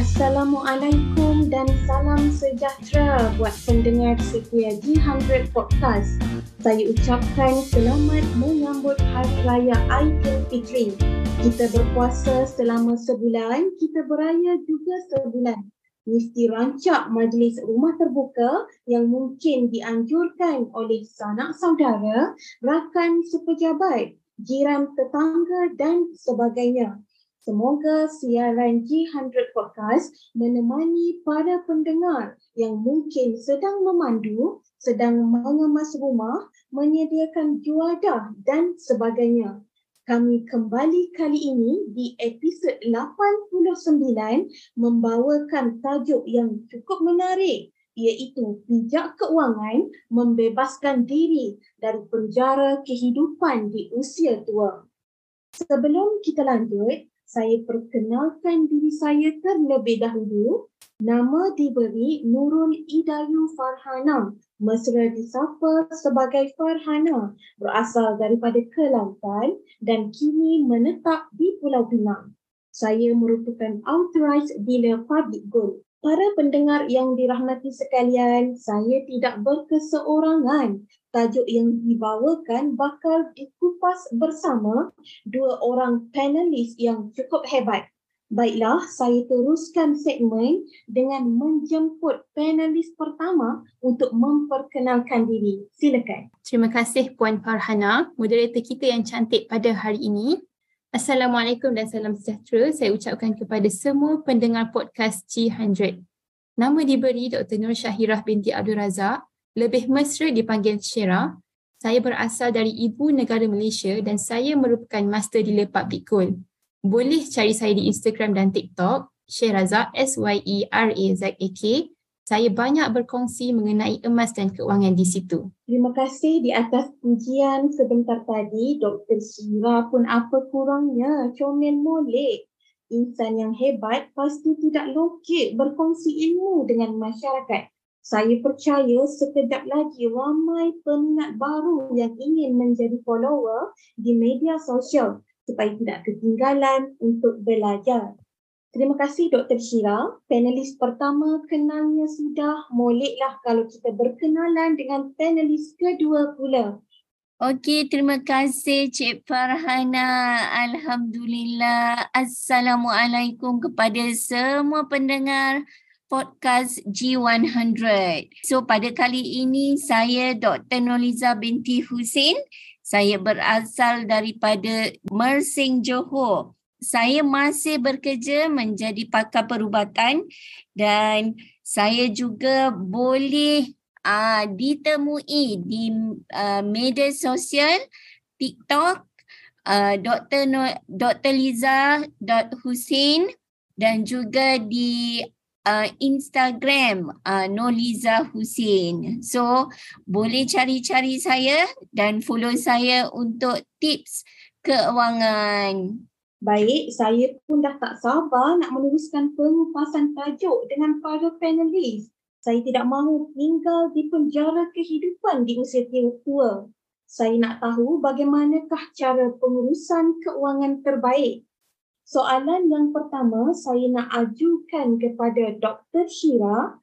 Assalamualaikum dan salam sejahtera buat pendengar setia G100 Podcast. Saya ucapkan selamat menyambut Hari Raya Aidilfitri. Kita berpuasa selama sebulan, kita beraya juga sebulan. Mesti rancak majlis rumah terbuka yang mungkin dianjurkan oleh sanak saudara, rakan sepejabat, jiran tetangga dan sebagainya. Semoga siaran G100 Podcast menemani para pendengar yang mungkin sedang memandu, sedang mengemas rumah, menyediakan juadah dan sebagainya. Kami kembali kali ini di episod 89 membawakan tajuk yang cukup menarik iaitu bijak keuangan membebaskan diri dari penjara kehidupan di usia tua. Sebelum kita lanjut, saya perkenalkan diri saya terlebih dahulu. Nama diberi Nurul Idayu Farhana, mesra disapa sebagai Farhana, berasal daripada Kelantan dan kini menetap di Pulau Pinang. Saya merupakan authorized dealer public good. Para pendengar yang dirahmati sekalian, saya tidak berkeseorangan tajuk yang dibawakan bakal dikupas bersama dua orang panelis yang cukup hebat. Baiklah, saya teruskan segmen dengan menjemput panelis pertama untuk memperkenalkan diri. Silakan. Terima kasih Puan Farhana, moderator kita yang cantik pada hari ini. Assalamualaikum dan salam sejahtera. Saya ucapkan kepada semua pendengar podcast G100. Nama diberi Dr. Nur Syahirah binti Abdul Razak lebih mesra dipanggil Syera. Saya berasal dari ibu negara Malaysia dan saya merupakan master dealer public gold. Boleh cari saya di Instagram dan TikTok, Syeraza, S-Y-E-R-A-Z-A-K. Saya banyak berkongsi mengenai emas dan keuangan di situ. Terima kasih di atas pujian sebentar tadi. Dr. Syira pun apa kurangnya, comel molek. Insan yang hebat pasti tidak lokek berkongsi ilmu dengan masyarakat. Saya percaya sekejap lagi ramai peminat baru yang ingin menjadi follower di media sosial supaya tidak ketinggalan untuk belajar. Terima kasih Dr. Syira. Panelis pertama kenalnya sudah. Moleklah kalau kita berkenalan dengan panelis kedua pula. Okey, terima kasih Cik Farhana. Alhamdulillah. Assalamualaikum kepada semua pendengar podcast G100. So pada kali ini saya Dr. Noliza binti Husin. Saya berasal daripada Mersing Johor. Saya masih bekerja menjadi pakar perubatan dan saya juga boleh uh, ditemui di uh, media sosial TikTok uh, Dr. No, Dr. Liza Hussein dan juga di uh, Instagram uh, Noliza Hussein. So boleh cari-cari saya dan follow saya untuk tips keuangan. Baik, saya pun dah tak sabar nak meneruskan pengupasan tajuk dengan para panelis. Saya tidak mahu tinggal di penjara kehidupan di usia tua. Saya nak tahu bagaimanakah cara pengurusan keuangan terbaik Soalan yang pertama saya nak ajukan kepada Dr. Shira.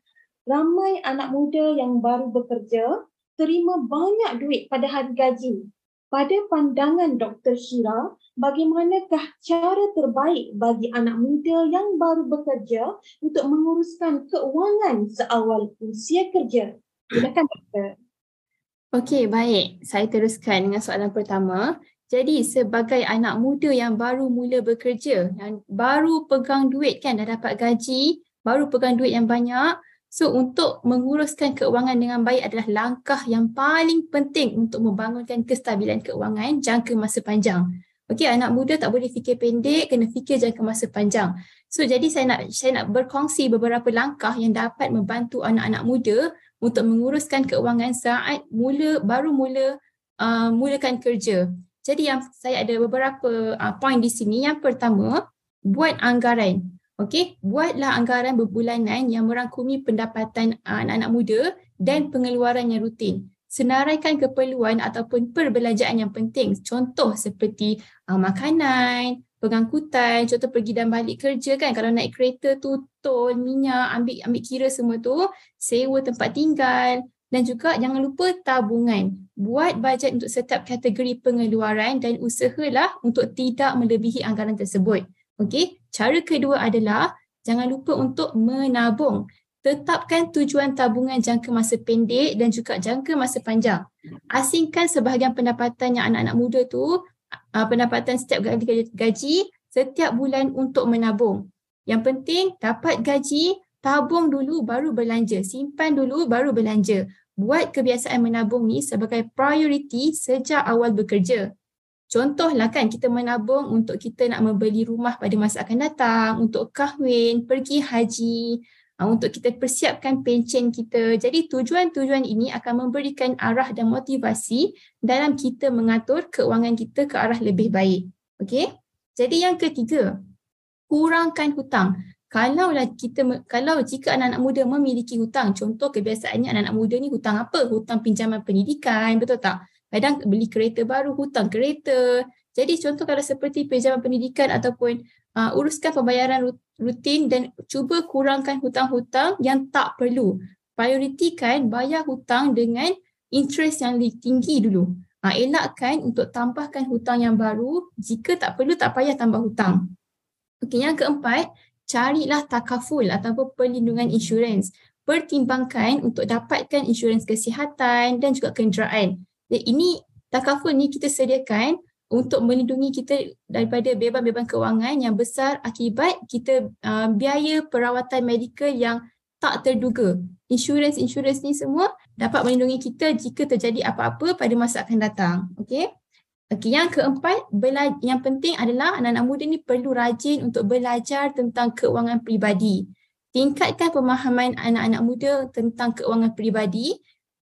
Ramai anak muda yang baru bekerja terima banyak duit pada hari gaji. Pada pandangan Dr. Shira, bagaimanakah cara terbaik bagi anak muda yang baru bekerja untuk menguruskan keuangan seawal usia kerja? Silakan Dr. Okey, baik. Saya teruskan dengan soalan pertama. Jadi sebagai anak muda yang baru mula bekerja dan baru pegang duit kan dah dapat gaji, baru pegang duit yang banyak. So untuk menguruskan keuangan dengan baik adalah langkah yang paling penting untuk membangunkan kestabilan keuangan jangka masa panjang. Okey, anak muda tak boleh fikir pendek, kena fikir jangka masa panjang. So jadi saya nak saya nak berkongsi beberapa langkah yang dapat membantu anak-anak muda untuk menguruskan keuangan saat mula baru mula uh, mulakan kerja. Jadi yang saya ada beberapa uh, point di sini. Yang pertama, buat anggaran. Okey, buatlah anggaran berbulanan yang merangkumi pendapatan uh, anak-anak muda dan pengeluaran yang rutin. Senaraikan keperluan ataupun perbelanjaan yang penting. Contoh seperti uh, makanan, pengangkutan, contoh pergi dan balik kerja kan, kalau naik kereta tu tol, minyak, ambil ambil kira semua tu, sewa tempat tinggal dan juga jangan lupa tabungan. Buat bajet untuk setiap kategori pengeluaran dan usahalah untuk tidak melebihi anggaran tersebut. Okey, cara kedua adalah jangan lupa untuk menabung. Tetapkan tujuan tabungan jangka masa pendek dan juga jangka masa panjang. Asingkan sebahagian pendapatan yang anak-anak muda tu uh, pendapatan setiap gaji, gaji setiap bulan untuk menabung. Yang penting dapat gaji, tabung dulu baru belanja, simpan dulu baru belanja. Buat kebiasaan menabung ni sebagai prioriti sejak awal bekerja. Contohlah kan kita menabung untuk kita nak membeli rumah pada masa akan datang, untuk kahwin, pergi haji, untuk kita persiapkan pencen kita. Jadi tujuan-tujuan ini akan memberikan arah dan motivasi dalam kita mengatur keuangan kita ke arah lebih baik. Okey? Jadi yang ketiga, kurangkan hutang. Kalau lah kita kalau jika anak-anak muda memiliki hutang, contoh kebiasaannya anak-anak muda ni hutang apa? Hutang pinjaman pendidikan, betul tak? Kadang beli kereta baru, hutang kereta. Jadi contoh kalau seperti pinjaman pendidikan ataupun uh, uruskan pembayaran rutin dan cuba kurangkan hutang-hutang yang tak perlu. Prioritikan bayar hutang dengan interest yang tinggi dulu. Uh, elakkan untuk tambahkan hutang yang baru jika tak perlu tak payah tambah hutang. Okey, yang keempat, carilah takaful ataupun perlindungan insurans. Pertimbangkan untuk dapatkan insurans kesihatan dan juga kenderaan. Jadi ini takaful ni kita sediakan untuk melindungi kita daripada beban-beban kewangan yang besar akibat kita uh, biaya perawatan medikal yang tak terduga. Insurans-insurans ni semua dapat melindungi kita jika terjadi apa-apa pada masa akan datang. Okey. Okey, yang keempat, bela- yang penting adalah anak-anak muda ni perlu rajin untuk belajar tentang keuangan peribadi. Tingkatkan pemahaman anak-anak muda tentang keuangan peribadi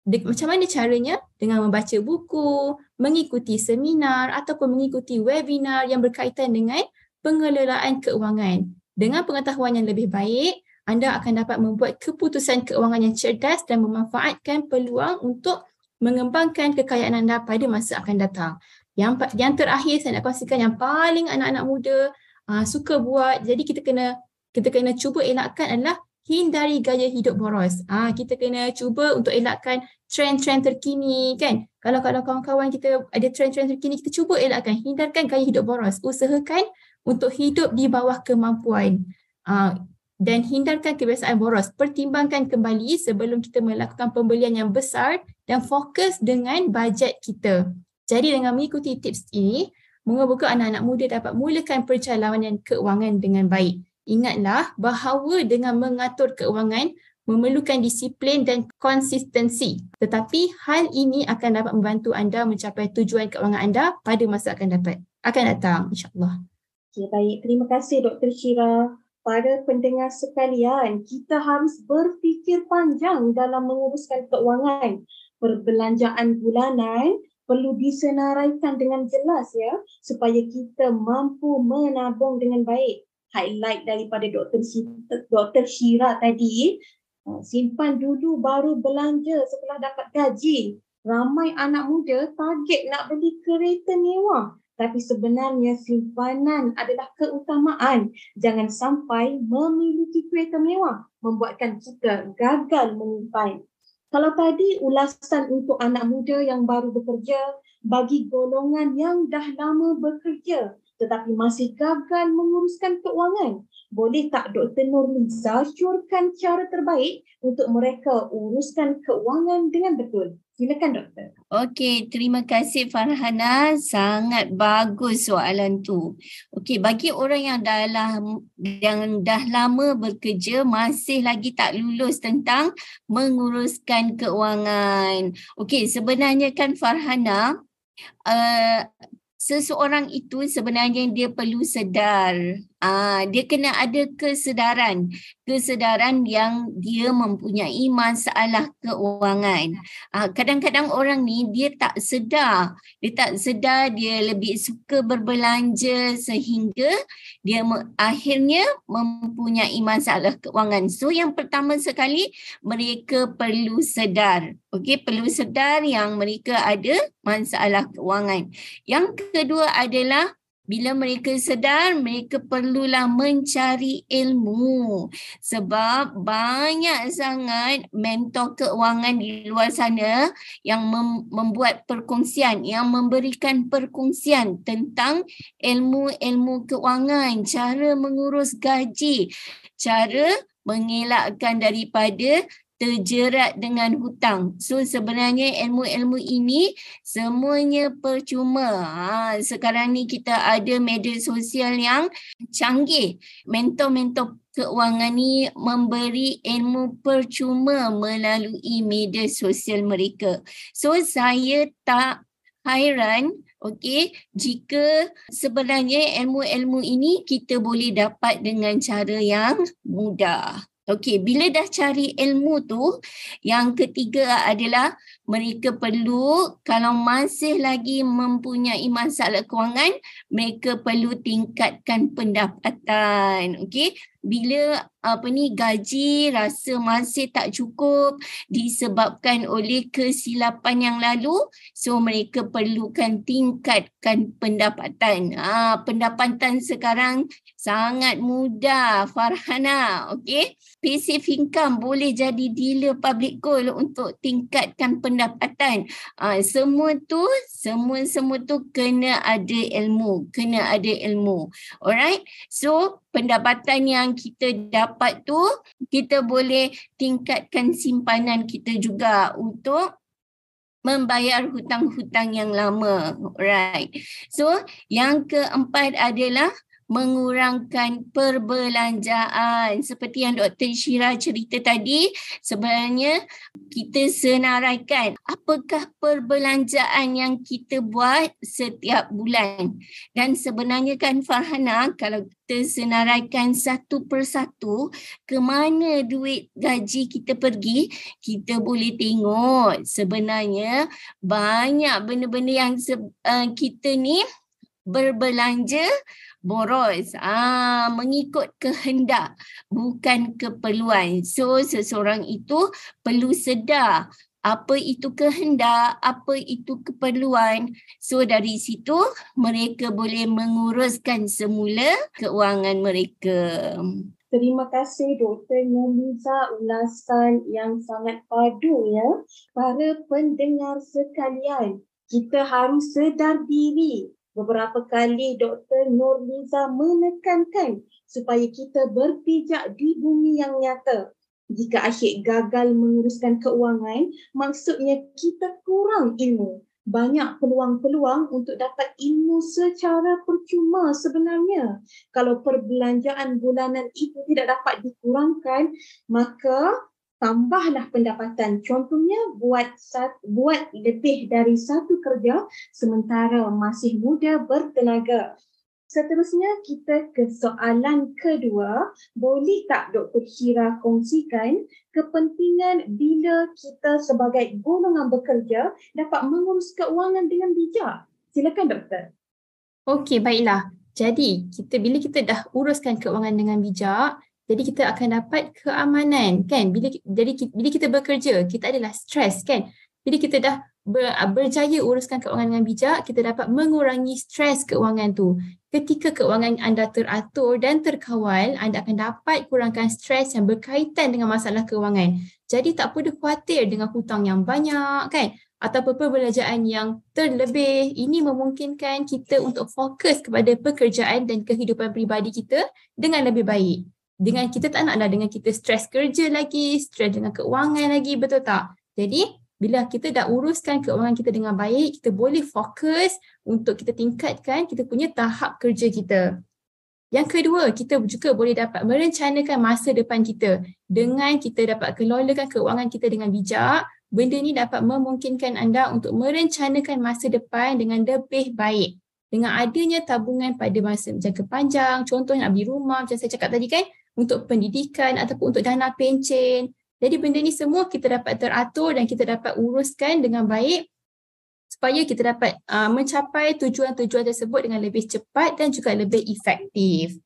de- macam mana caranya? Dengan membaca buku, mengikuti seminar ataupun mengikuti webinar yang berkaitan dengan pengelolaan keuangan. Dengan pengetahuan yang lebih baik, anda akan dapat membuat keputusan keuangan yang cerdas dan memanfaatkan peluang untuk mengembangkan kekayaan anda pada masa akan datang. Yang yang terakhir saya nak kongsikan yang paling anak-anak muda uh, suka buat. Jadi kita kena kita kena cuba elakkan adalah hindari gaya hidup boros. Ah kita kena cuba untuk elakkan trend-trend terkini kan. Kalau kalau kawan-kawan kita ada trend-trend terkini kita cuba elakkan hindarkan gaya hidup boros. Usahakan untuk hidup di bawah kemampuan. Ah dan hindarkan kebiasaan boros. Pertimbangkan kembali sebelum kita melakukan pembelian yang besar dan fokus dengan bajet kita. Jadi dengan mengikuti tips ini, moga-moga anak-anak muda dapat mulakan perjalanan keuangan dengan baik. Ingatlah bahawa dengan mengatur keuangan memerlukan disiplin dan konsistensi. Tetapi hal ini akan dapat membantu anda mencapai tujuan keuangan anda pada masa akan dapat akan datang insya-Allah. Okay, baik. Terima kasih Dr. Syira. Para pendengar sekalian, kita harus berfikir panjang dalam menguruskan keuangan. Perbelanjaan bulanan perlu disenaraikan dengan jelas ya supaya kita mampu menabung dengan baik highlight daripada Dr. Dr. Syira tadi, uh, simpan dulu baru belanja setelah dapat gaji. Ramai anak muda target nak beli kereta mewah. Tapi sebenarnya simpanan adalah keutamaan. Jangan sampai memiliki kereta mewah membuatkan kita gagal menyimpan. Kalau tadi ulasan untuk anak muda yang baru bekerja, bagi golongan yang dah lama bekerja, tetapi masih gagal menguruskan keuangan. Boleh tak Dr. Nurliza syurkan cara terbaik untuk mereka uruskan keuangan dengan betul? Silakan doktor. Okey, terima kasih Farhana. Sangat bagus soalan tu. Okey, bagi orang yang dah yang dah lama bekerja masih lagi tak lulus tentang menguruskan keuangan. Okey, sebenarnya kan Farhana uh, seseorang itu sebenarnya dia perlu sedar Ah, dia kena ada kesedaran, kesedaran yang dia mempunyai masalah keuangan. Ah, kadang-kadang orang ni dia tak sedar, dia tak sedar dia lebih suka berbelanja sehingga dia me- akhirnya mempunyai masalah keuangan. So yang pertama sekali mereka perlu sedar. Okey, perlu sedar yang mereka ada masalah keuangan. Yang kedua adalah Bila mereka sedar, mereka perlulah mencari ilmu. Sebab banyak sangat mentor keuangan di luar sana yang mem- membuat perkongsian, yang memberikan perkongsian tentang ilmu-ilmu keuangan, cara mengurus gaji, cara mengelakkan daripada terjerat dengan hutang. So sebenarnya ilmu-ilmu ini semuanya percuma. Ha, sekarang ni kita ada media sosial yang canggih. Mentor-mentor keuangan ni memberi ilmu percuma melalui media sosial mereka. So saya tak hairan Okey, jika sebenarnya ilmu-ilmu ini kita boleh dapat dengan cara yang mudah. Okey, bila dah cari ilmu tu, yang ketiga adalah mereka perlu kalau masih lagi mempunyai masalah kewangan, mereka perlu tingkatkan pendapatan. Okey, bila apa ni gaji rasa masih tak cukup disebabkan oleh kesilapan yang lalu so mereka perlukan tingkatkan pendapatan. Ha, pendapatan sekarang sangat mudah Farhana okey? Passive income boleh jadi dealer public goal untuk tingkatkan pendapatan. Ha, semua tu semua semua tu kena ada ilmu kena ada ilmu. Alright? So pendapatan yang kita dapat tu kita boleh tingkatkan simpanan kita juga untuk membayar hutang-hutang yang lama. Right. So yang keempat adalah mengurangkan perbelanjaan. Seperti yang Dr. Shira cerita tadi, sebenarnya kita senaraikan apakah perbelanjaan yang kita buat setiap bulan. Dan sebenarnya kan Farhana, kalau kita senaraikan satu persatu ke mana duit gaji kita pergi, kita boleh tengok sebenarnya banyak benda-benda yang uh, kita ni berbelanja boros ah mengikut kehendak bukan keperluan so seseorang itu perlu sedar apa itu kehendak apa itu keperluan so dari situ mereka boleh menguruskan semula keuangan mereka Terima kasih Dr. Nuliza ulasan yang sangat padu ya. Para pendengar sekalian, kita harus sedar diri beberapa kali Dr. Nurliza menekankan supaya kita berpijak di bumi yang nyata. Jika asyik gagal menguruskan keuangan, maksudnya kita kurang ilmu. Banyak peluang-peluang untuk dapat ilmu secara percuma sebenarnya. Kalau perbelanjaan bulanan itu tidak dapat dikurangkan, maka tambahlah pendapatan. Contohnya buat buat lebih dari satu kerja sementara masih muda bertenaga. Seterusnya kita ke soalan kedua. Boleh tak Dr. Syira kongsikan kepentingan bila kita sebagai golongan bekerja dapat mengurus keuangan dengan bijak? Silakan doktor. Okey, baiklah. Jadi, kita bila kita dah uruskan keuangan dengan bijak, jadi kita akan dapat keamanan kan? Bila jadi bila kita bekerja kita adalah stres kan? Bila kita dah ber, berjaya uruskan keuangan dengan bijak kita dapat mengurangi stres keuangan tu. Ketika keuangan anda teratur dan terkawal anda akan dapat kurangkan stres yang berkaitan dengan masalah keuangan. Jadi tak perlu khawatir dengan hutang yang banyak kan? Atau perbelanjaan yang terlebih. Ini memungkinkan kita untuk fokus kepada pekerjaan dan kehidupan peribadi kita dengan lebih baik dengan kita tak naklah dengan kita stres kerja lagi, stres dengan keuangan lagi, betul tak? Jadi, bila kita dah uruskan keuangan kita dengan baik, kita boleh fokus untuk kita tingkatkan kita punya tahap kerja kita. Yang kedua, kita juga boleh dapat merencanakan masa depan kita dengan kita dapat kelolakan keuangan kita dengan bijak. Benda ni dapat memungkinkan anda untuk merencanakan masa depan dengan lebih baik. Dengan adanya tabungan pada masa jangka panjang, contohnya nak beli rumah macam saya cakap tadi kan, untuk pendidikan ataupun untuk dana pencen. Jadi benda ni semua kita dapat teratur dan kita dapat uruskan dengan baik supaya kita dapat uh, mencapai tujuan-tujuan tersebut dengan lebih cepat dan juga lebih efektif.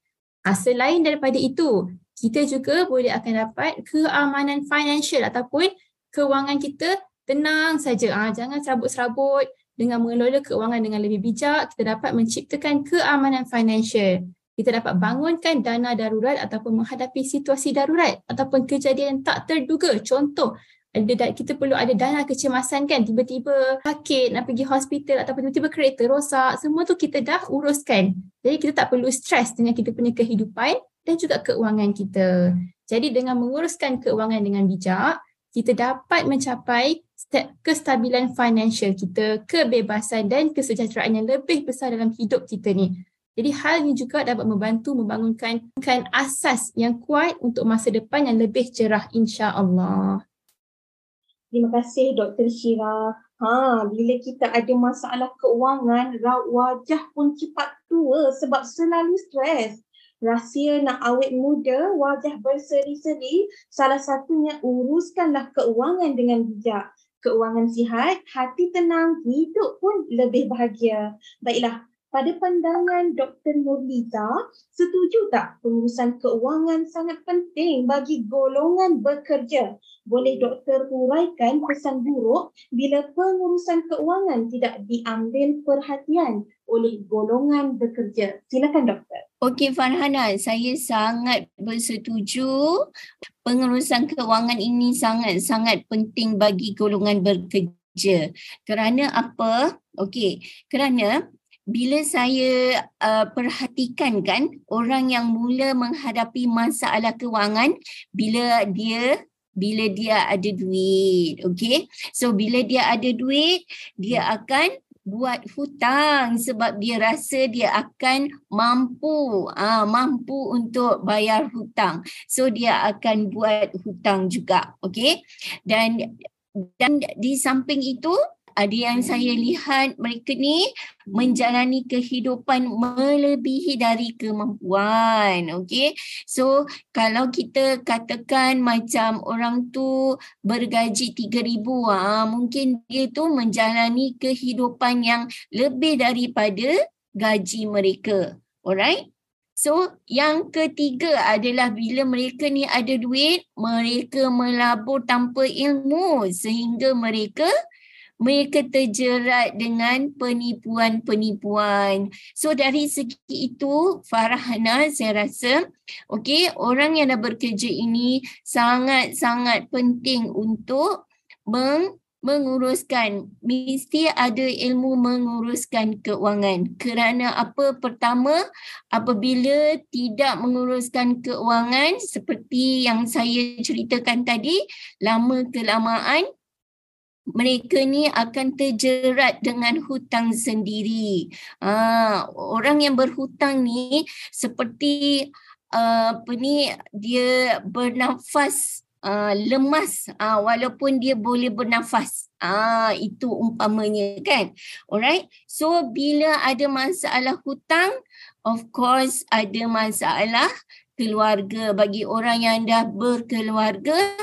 Uh, selain daripada itu, kita juga boleh akan dapat keamanan financial ataupun kewangan kita tenang saja. Uh, jangan serabut-serabut dengan mengelola keuangan dengan lebih bijak, kita dapat menciptakan keamanan financial. Kita dapat bangunkan dana darurat ataupun menghadapi situasi darurat ataupun kejadian tak terduga. Contoh, ada kita perlu ada dana kecemasan kan? Tiba-tiba sakit nak pergi hospital ataupun tiba-tiba kereta rosak semua tu kita dah uruskan. Jadi kita tak perlu stres dengan kita punya kehidupan dan juga keuangan kita. Jadi dengan menguruskan keuangan dengan bijak kita dapat mencapai kestabilan financial kita kebebasan dan kesejahteraan yang lebih besar dalam hidup kita ni jadi hal ini juga dapat membantu membangunkan asas yang kuat untuk masa depan yang lebih cerah insya-Allah. Terima kasih Dr. Syira. Ha, bila kita ada masalah keuangan, raut wajah pun cepat tua sebab selalu stres. Rahsia nak awet muda, wajah berseri-seri, salah satunya uruskanlah keuangan dengan bijak. Keuangan sihat, hati tenang, hidup pun lebih bahagia. Baiklah, pada pandangan Dr. Nurlita, setuju tak pengurusan keuangan sangat penting bagi golongan bekerja? Boleh doktor huraikan pesan buruk bila pengurusan keuangan tidak diambil perhatian oleh golongan bekerja? Silakan doktor. Okey Farhana, saya sangat bersetuju pengurusan keuangan ini sangat-sangat penting bagi golongan bekerja. Kerana apa? Okey, kerana bila saya uh, perhatikan kan orang yang mula menghadapi masalah kewangan bila dia bila dia ada duit okey? So bila dia ada duit dia akan buat hutang sebab dia rasa dia akan mampu ah uh, mampu untuk bayar hutang. So dia akan buat hutang juga okey? Dan dan di samping itu ada yang saya lihat mereka ni menjalani kehidupan melebihi dari kemampuan okey? So kalau kita katakan macam orang tu bergaji 3000 ah mungkin dia tu menjalani kehidupan yang lebih daripada gaji mereka alright? So yang ketiga adalah bila mereka ni ada duit, mereka melabur tanpa ilmu sehingga mereka mereka terjerat dengan penipuan-penipuan. So dari segi itu Farhana saya rasa okey orang yang dah bekerja ini sangat-sangat penting untuk meng menguruskan. Mesti ada ilmu menguruskan keuangan kerana apa? Pertama apabila tidak menguruskan keuangan seperti yang saya ceritakan tadi lama kelamaan mereka ni akan terjerat dengan hutang sendiri. Uh, orang yang berhutang ni seperti uh, apa ni dia bernafas uh, lemas uh, walaupun dia boleh bernafas. Ah uh, itu umpamanya kan. Alright. So bila ada masalah hutang, of course ada masalah keluarga bagi orang yang dah berkeluarga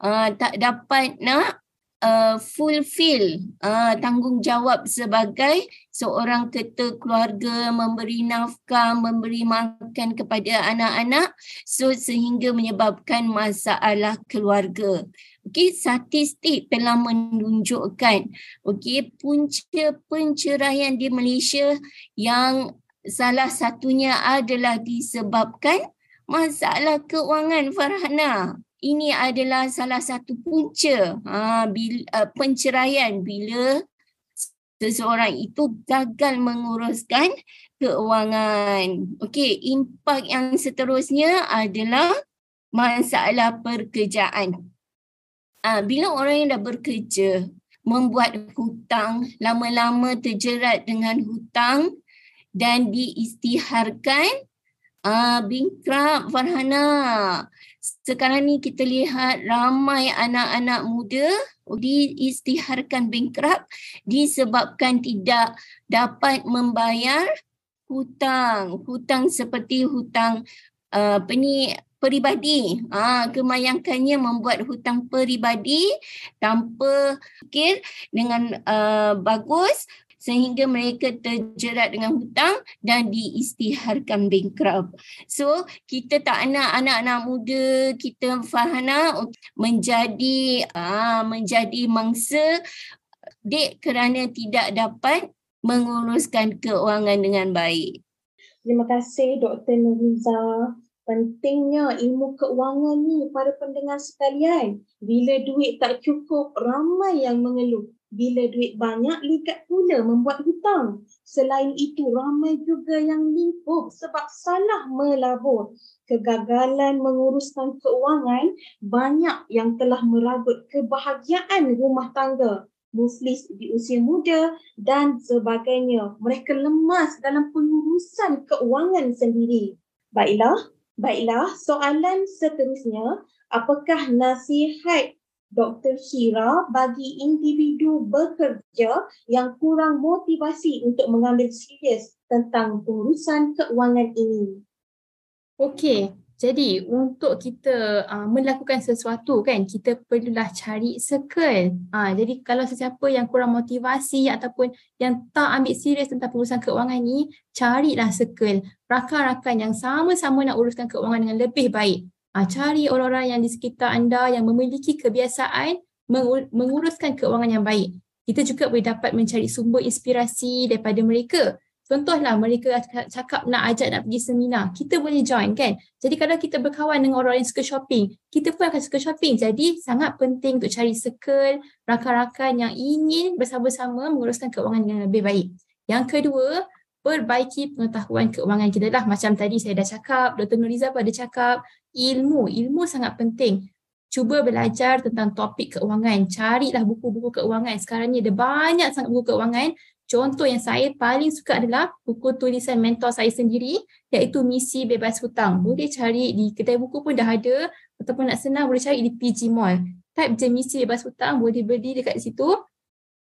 uh, tak dapat nak uh, fulfill uh, tanggungjawab sebagai seorang ketua keluarga memberi nafkah memberi makan kepada anak-anak so sehingga menyebabkan masalah keluarga. Okey statistik telah menunjukkan okey punca penceraian di Malaysia yang salah satunya adalah disebabkan masalah keuangan Farhana ini adalah salah satu punca ha, bila, uh, penceraian bila seseorang itu gagal menguruskan keuangan. Okey, impak yang seterusnya adalah masalah pekerjaan. Ha, bila orang yang dah bekerja membuat hutang, lama-lama terjerat dengan hutang dan diistiharkan, uh, bankrupt Farhana sekarang ni kita lihat ramai anak-anak muda diistiharkan bankrupt disebabkan tidak dapat membayar hutang. Hutang seperti hutang uh, apa ni peribadi. Ha, kemayangkannya membuat hutang peribadi tanpa fikir dengan uh, bagus sehingga mereka terjerat dengan hutang dan diistiharkan bankrupt. So kita tak nak anak-anak muda kita Farhana menjadi ah, menjadi mangsa update kerana tidak dapat menguruskan keuangan dengan baik. Terima kasih Dr. Nuriza. Pentingnya ilmu keuangan ni para pendengar sekalian. Bila duit tak cukup, ramai yang mengeluh. Bila duit banyak, ligat pula membuat hutang. Selain itu, ramai juga yang limpuh sebab salah melabur. Kegagalan menguruskan keuangan, banyak yang telah merabut kebahagiaan rumah tangga muflis di usia muda dan sebagainya. Mereka lemas dalam pengurusan keuangan sendiri. Baiklah, baiklah. Soalan seterusnya, apakah nasihat Dr. Shira bagi individu bekerja yang kurang motivasi untuk mengambil serius tentang pengurusan keuangan ini? Okey, jadi untuk kita uh, melakukan sesuatu kan kita perlulah cari circle. Uh, jadi kalau sesiapa yang kurang motivasi ataupun yang tak ambil serius tentang pengurusan keuangan ni, carilah circle. Rakan-rakan yang sama-sama nak uruskan keuangan dengan lebih baik. Uh, cari orang-orang yang di sekitar anda yang memiliki kebiasaan menguruskan keuangan yang baik. Kita juga boleh dapat mencari sumber inspirasi daripada mereka. Contohlah mereka cakap nak ajak nak pergi seminar, kita boleh join kan. Jadi kalau kita berkawan dengan orang yang suka shopping, kita pun akan suka shopping. Jadi sangat penting untuk cari circle, rakan-rakan yang ingin bersama-sama menguruskan keuangan dengan lebih baik. Yang kedua, perbaiki pengetahuan keuangan kita lah. Macam tadi saya dah cakap, Dr. Nuriza pun ada cakap, ilmu, ilmu sangat penting. Cuba belajar tentang topik keuangan. Carilah buku-buku keuangan. Sekarang ni ada banyak sangat buku keuangan Contoh yang saya paling suka adalah buku tulisan mentor saya sendiri iaitu Misi Bebas Hutang. Boleh cari di kedai buku pun dah ada ataupun nak senang boleh cari di PG Mall. Type je Misi Bebas Hutang boleh beli dekat situ.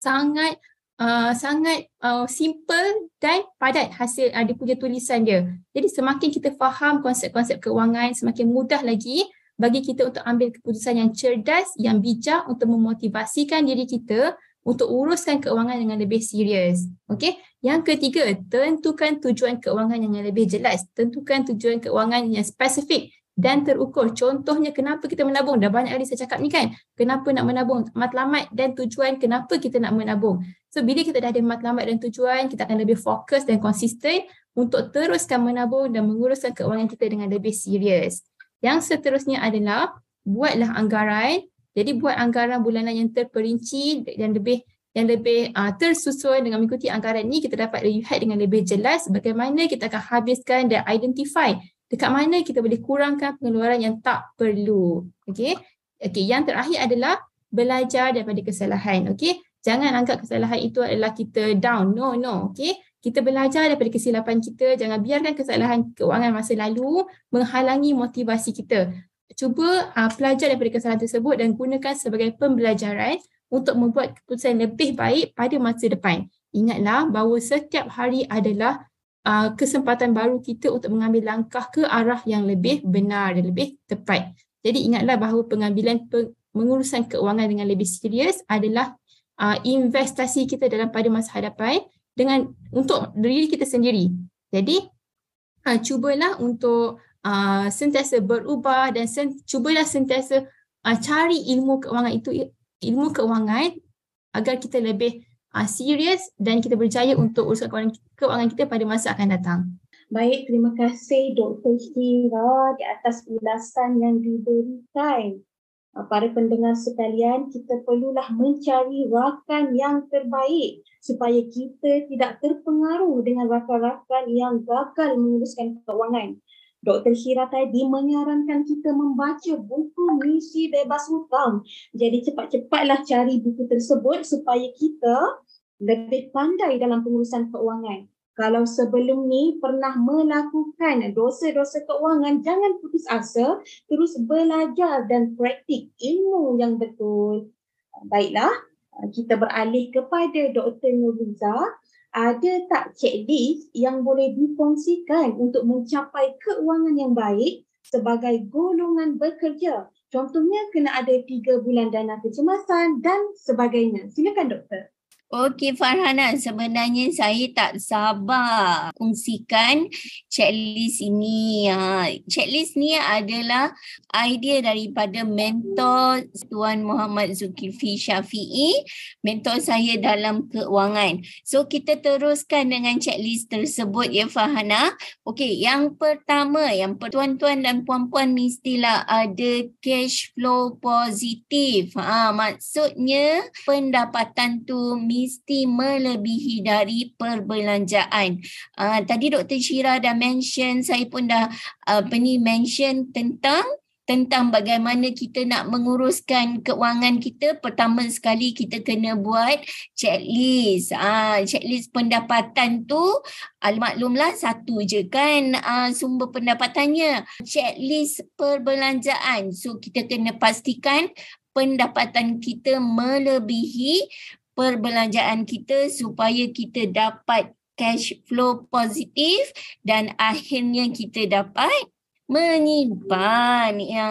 Sangat uh, sangat uh, simple dan padat hasil uh, dia punya tulisan dia. Jadi semakin kita faham konsep-konsep keuangan semakin mudah lagi bagi kita untuk ambil keputusan yang cerdas, yang bijak untuk memotivasikan diri kita untuk uruskan keuangan dengan lebih serius. Okey. Yang ketiga, tentukan tujuan keuangan yang lebih jelas. Tentukan tujuan keuangan yang spesifik dan terukur. Contohnya kenapa kita menabung? Dah banyak kali saya cakap ni kan. Kenapa nak menabung? Matlamat dan tujuan kenapa kita nak menabung. So bila kita dah ada matlamat dan tujuan, kita akan lebih fokus dan konsisten untuk teruskan menabung dan menguruskan keuangan kita dengan lebih serius. Yang seterusnya adalah buatlah anggaran jadi buat anggaran bulanan yang terperinci dan lebih yang lebih uh, tersusun dengan mengikuti anggaran ini kita dapat lihat dengan lebih jelas bagaimana kita akan habiskan dan identify dekat mana kita boleh kurangkan pengeluaran yang tak perlu. Okey. Okey, yang terakhir adalah belajar daripada kesalahan. Okey. Jangan anggap kesalahan itu adalah kita down. No, no. Okey. Kita belajar daripada kesilapan kita. Jangan biarkan kesalahan keuangan masa lalu menghalangi motivasi kita cuba uh, pelajar daripada kesalahan tersebut dan gunakan sebagai pembelajaran untuk membuat keputusan lebih baik pada masa depan. Ingatlah bahawa setiap hari adalah uh, kesempatan baru kita untuk mengambil langkah ke arah yang lebih benar dan lebih tepat. Jadi ingatlah bahawa pengambilan peng- mengurusan keuangan dengan lebih serius adalah uh, investasi kita dalam pada masa hadapan dengan untuk diri kita sendiri. Jadi uh, cubalah untuk uh, sentiasa berubah dan sen, cubalah sentiasa uh, cari ilmu keuangan itu ilmu keuangan agar kita lebih uh, serius dan kita berjaya untuk uruskan keuangan, keuangan kita pada masa akan datang. Baik, terima kasih Dr. Hira di atas ulasan yang diberikan. Para pendengar sekalian, kita perlulah mencari rakan yang terbaik supaya kita tidak terpengaruh dengan rakan-rakan yang gagal menguruskan keuangan. Dr. Syira tadi menyarankan kita membaca buku misi bebas hutang. Jadi cepat-cepatlah cari buku tersebut supaya kita lebih pandai dalam pengurusan keuangan. Kalau sebelum ni pernah melakukan dosa-dosa keuangan, jangan putus asa, terus belajar dan praktik ilmu yang betul. Baiklah, kita beralih kepada Dr. Nuriza ada tak checklist yang boleh dikongsikan untuk mencapai keuangan yang baik sebagai golongan bekerja? Contohnya kena ada tiga bulan dana kecemasan dan sebagainya. Silakan doktor. Okey Farhana, sebenarnya saya tak sabar kongsikan checklist ini. Ha, checklist ni adalah idea daripada mentor Tuan Muhammad Zulkifli Syafi'i, mentor saya dalam keuangan. So kita teruskan dengan checklist tersebut ya Farhana. Okey, yang pertama, yang tuan-tuan dan puan-puan mestilah ada cash flow positif. Ha, maksudnya pendapatan tu mesti melebihi dari perbelanjaan. Uh, tadi Dr. Shira dah mention, saya pun dah uh, ni mention tentang tentang bagaimana kita nak menguruskan keuangan kita pertama sekali kita kena buat checklist ah checklist pendapatan tu al maklumlah satu je kan ah, sumber pendapatannya checklist perbelanjaan so kita kena pastikan pendapatan kita melebihi perbelanjaan kita supaya kita dapat cash flow positif dan akhirnya kita dapat menyimpan ya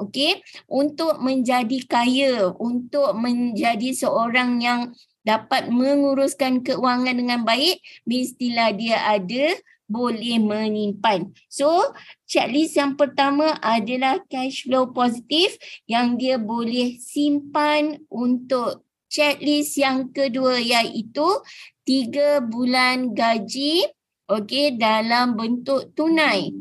okey untuk menjadi kaya untuk menjadi seorang yang dapat menguruskan keuangan dengan baik mestilah dia ada boleh menyimpan. So, checklist yang pertama adalah cash flow positif yang dia boleh simpan untuk checklist yang kedua iaitu tiga bulan gaji okey dalam bentuk tunai.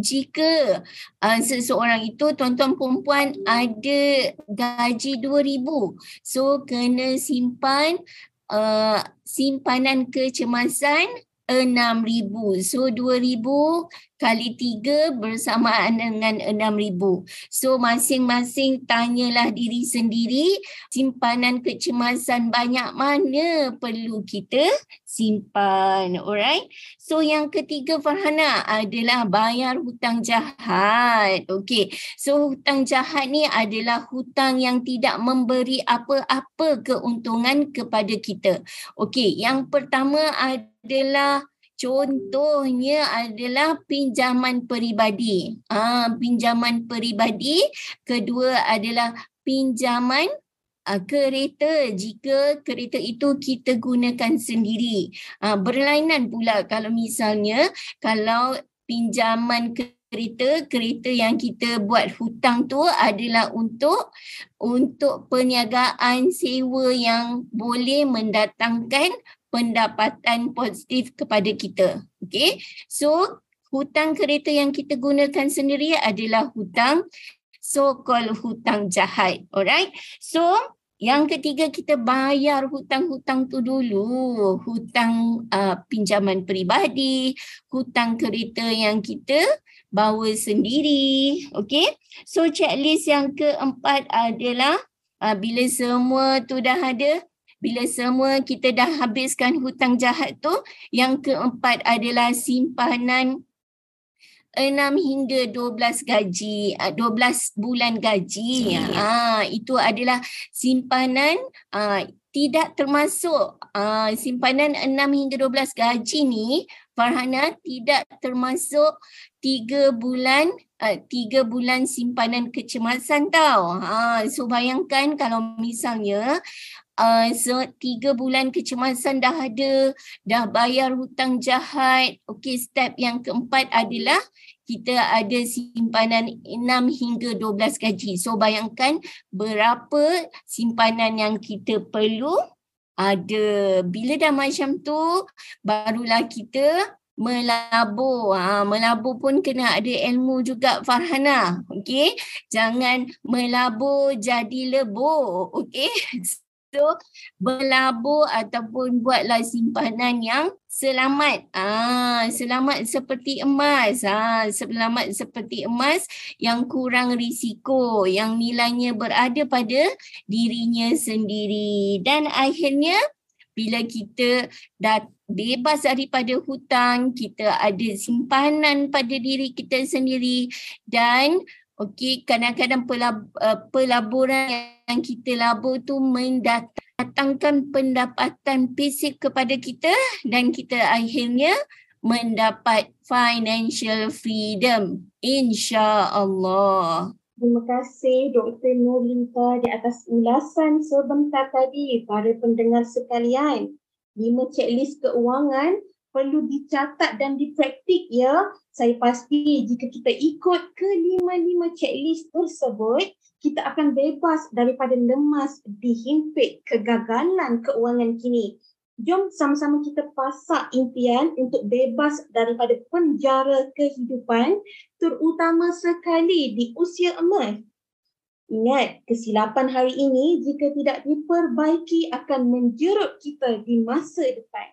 Jika uh, seseorang itu tuan-tuan perempuan ada gaji 2000 so kena simpan uh, simpanan kecemasan 6000 so 2000 kali tiga bersamaan dengan enam ribu. So masing-masing tanyalah diri sendiri simpanan kecemasan banyak mana perlu kita simpan. Alright. So yang ketiga Farhana adalah bayar hutang jahat. Okay. So hutang jahat ni adalah hutang yang tidak memberi apa-apa keuntungan kepada kita. Okay. Yang pertama adalah Contohnya adalah pinjaman peribadi. Ah, pinjaman peribadi. Kedua adalah pinjaman uh, kereta jika kereta itu kita gunakan sendiri. Uh, berlainan pula kalau misalnya kalau pinjaman kereta kereta yang kita buat hutang tu adalah untuk untuk perniagaan sewa yang boleh mendatangkan pendapatan positif kepada kita. Okay. So hutang kereta yang kita gunakan sendiri adalah hutang so called hutang jahat. Alright. So yang ketiga kita bayar hutang-hutang tu dulu. Hutang uh, pinjaman peribadi, hutang kereta yang kita bawa sendiri. Okay. So checklist yang keempat adalah uh, bila semua tu dah ada, bila semua kita dah habiskan hutang jahat tu yang keempat adalah simpanan 6 hingga 12 gaji 12 ah, bulan gaji ah itu adalah simpanan uh, tidak termasuk uh, simpanan 6 hingga 12 gaji ni Farhana tidak termasuk 3 bulan uh, 3 bulan simpanan kecemasan tau. Ha so bayangkan kalau misalnya uh, tiga bulan kecemasan dah ada, dah bayar hutang jahat. Okey, step yang keempat adalah kita ada simpanan 6 hingga 12 gaji. So bayangkan berapa simpanan yang kita perlu ada. Bila dah macam tu, barulah kita melabur. Ha, melabur pun kena ada ilmu juga Farhana. Okey. Jangan melabur jadi lebur. Okey. So berlabur ataupun buatlah simpanan yang selamat. Ah, selamat seperti emas. Ah, selamat seperti emas yang kurang risiko, yang nilainya berada pada dirinya sendiri. Dan akhirnya bila kita dah bebas daripada hutang, kita ada simpanan pada diri kita sendiri dan Okey, kadang-kadang uh, pelaburan yang kita labur tu mendatangkan pendapatan fisik kepada kita dan kita akhirnya mendapat financial freedom. InsyaAllah. Terima kasih Dr. Nurlita di atas ulasan sebentar tadi para pendengar sekalian. Lima checklist keuangan perlu dicatat dan dipraktik ya. Saya pasti jika kita ikut ke lima-lima checklist tersebut, kita akan bebas daripada lemas dihimpit kegagalan keuangan kini. Jom sama-sama kita pasak impian untuk bebas daripada penjara kehidupan terutama sekali di usia emas. Ingat, kesilapan hari ini jika tidak diperbaiki akan menjerut kita di masa depan.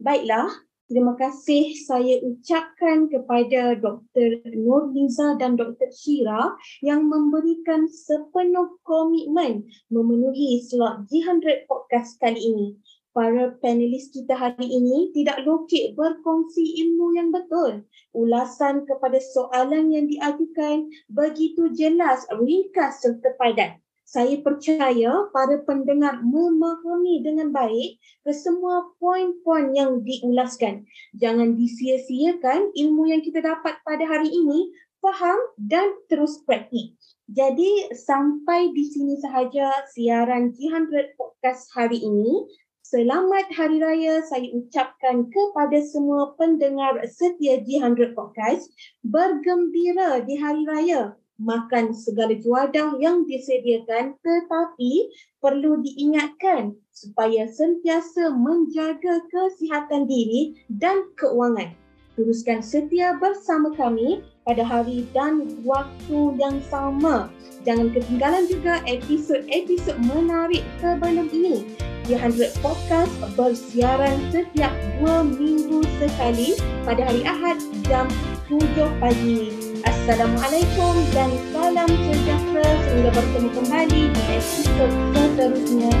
Baiklah, terima kasih saya ucapkan kepada Dr. Nurliza dan Dr. Shira yang memberikan sepenuh komitmen memenuhi slot G100 podcast kali ini para panelis kita hari ini tidak lokek berkongsi ilmu yang betul. Ulasan kepada soalan yang diajukan begitu jelas, ringkas serta padat. Saya percaya para pendengar memahami dengan baik kesemua poin-poin yang diulaskan. Jangan disia-siakan ilmu yang kita dapat pada hari ini, faham dan terus praktik. Jadi sampai di sini sahaja siaran G100 Podcast hari ini. Selamat Hari Raya saya ucapkan kepada semua pendengar setia G100 Podcast. Bergembira di Hari Raya. Makan segala juadah yang disediakan tetapi perlu diingatkan supaya sentiasa menjaga kesihatan diri dan keuangan. Teruskan setia bersama kami pada hari dan waktu yang sama. Jangan ketinggalan juga episod-episod menarik sebelum ini. 300 Podcast bersiaran setiap dua minggu sekali pada hari Ahad jam 7 pagi. Assalamualaikum dan salam sejahtera sehingga bertemu kembali di episod seterusnya.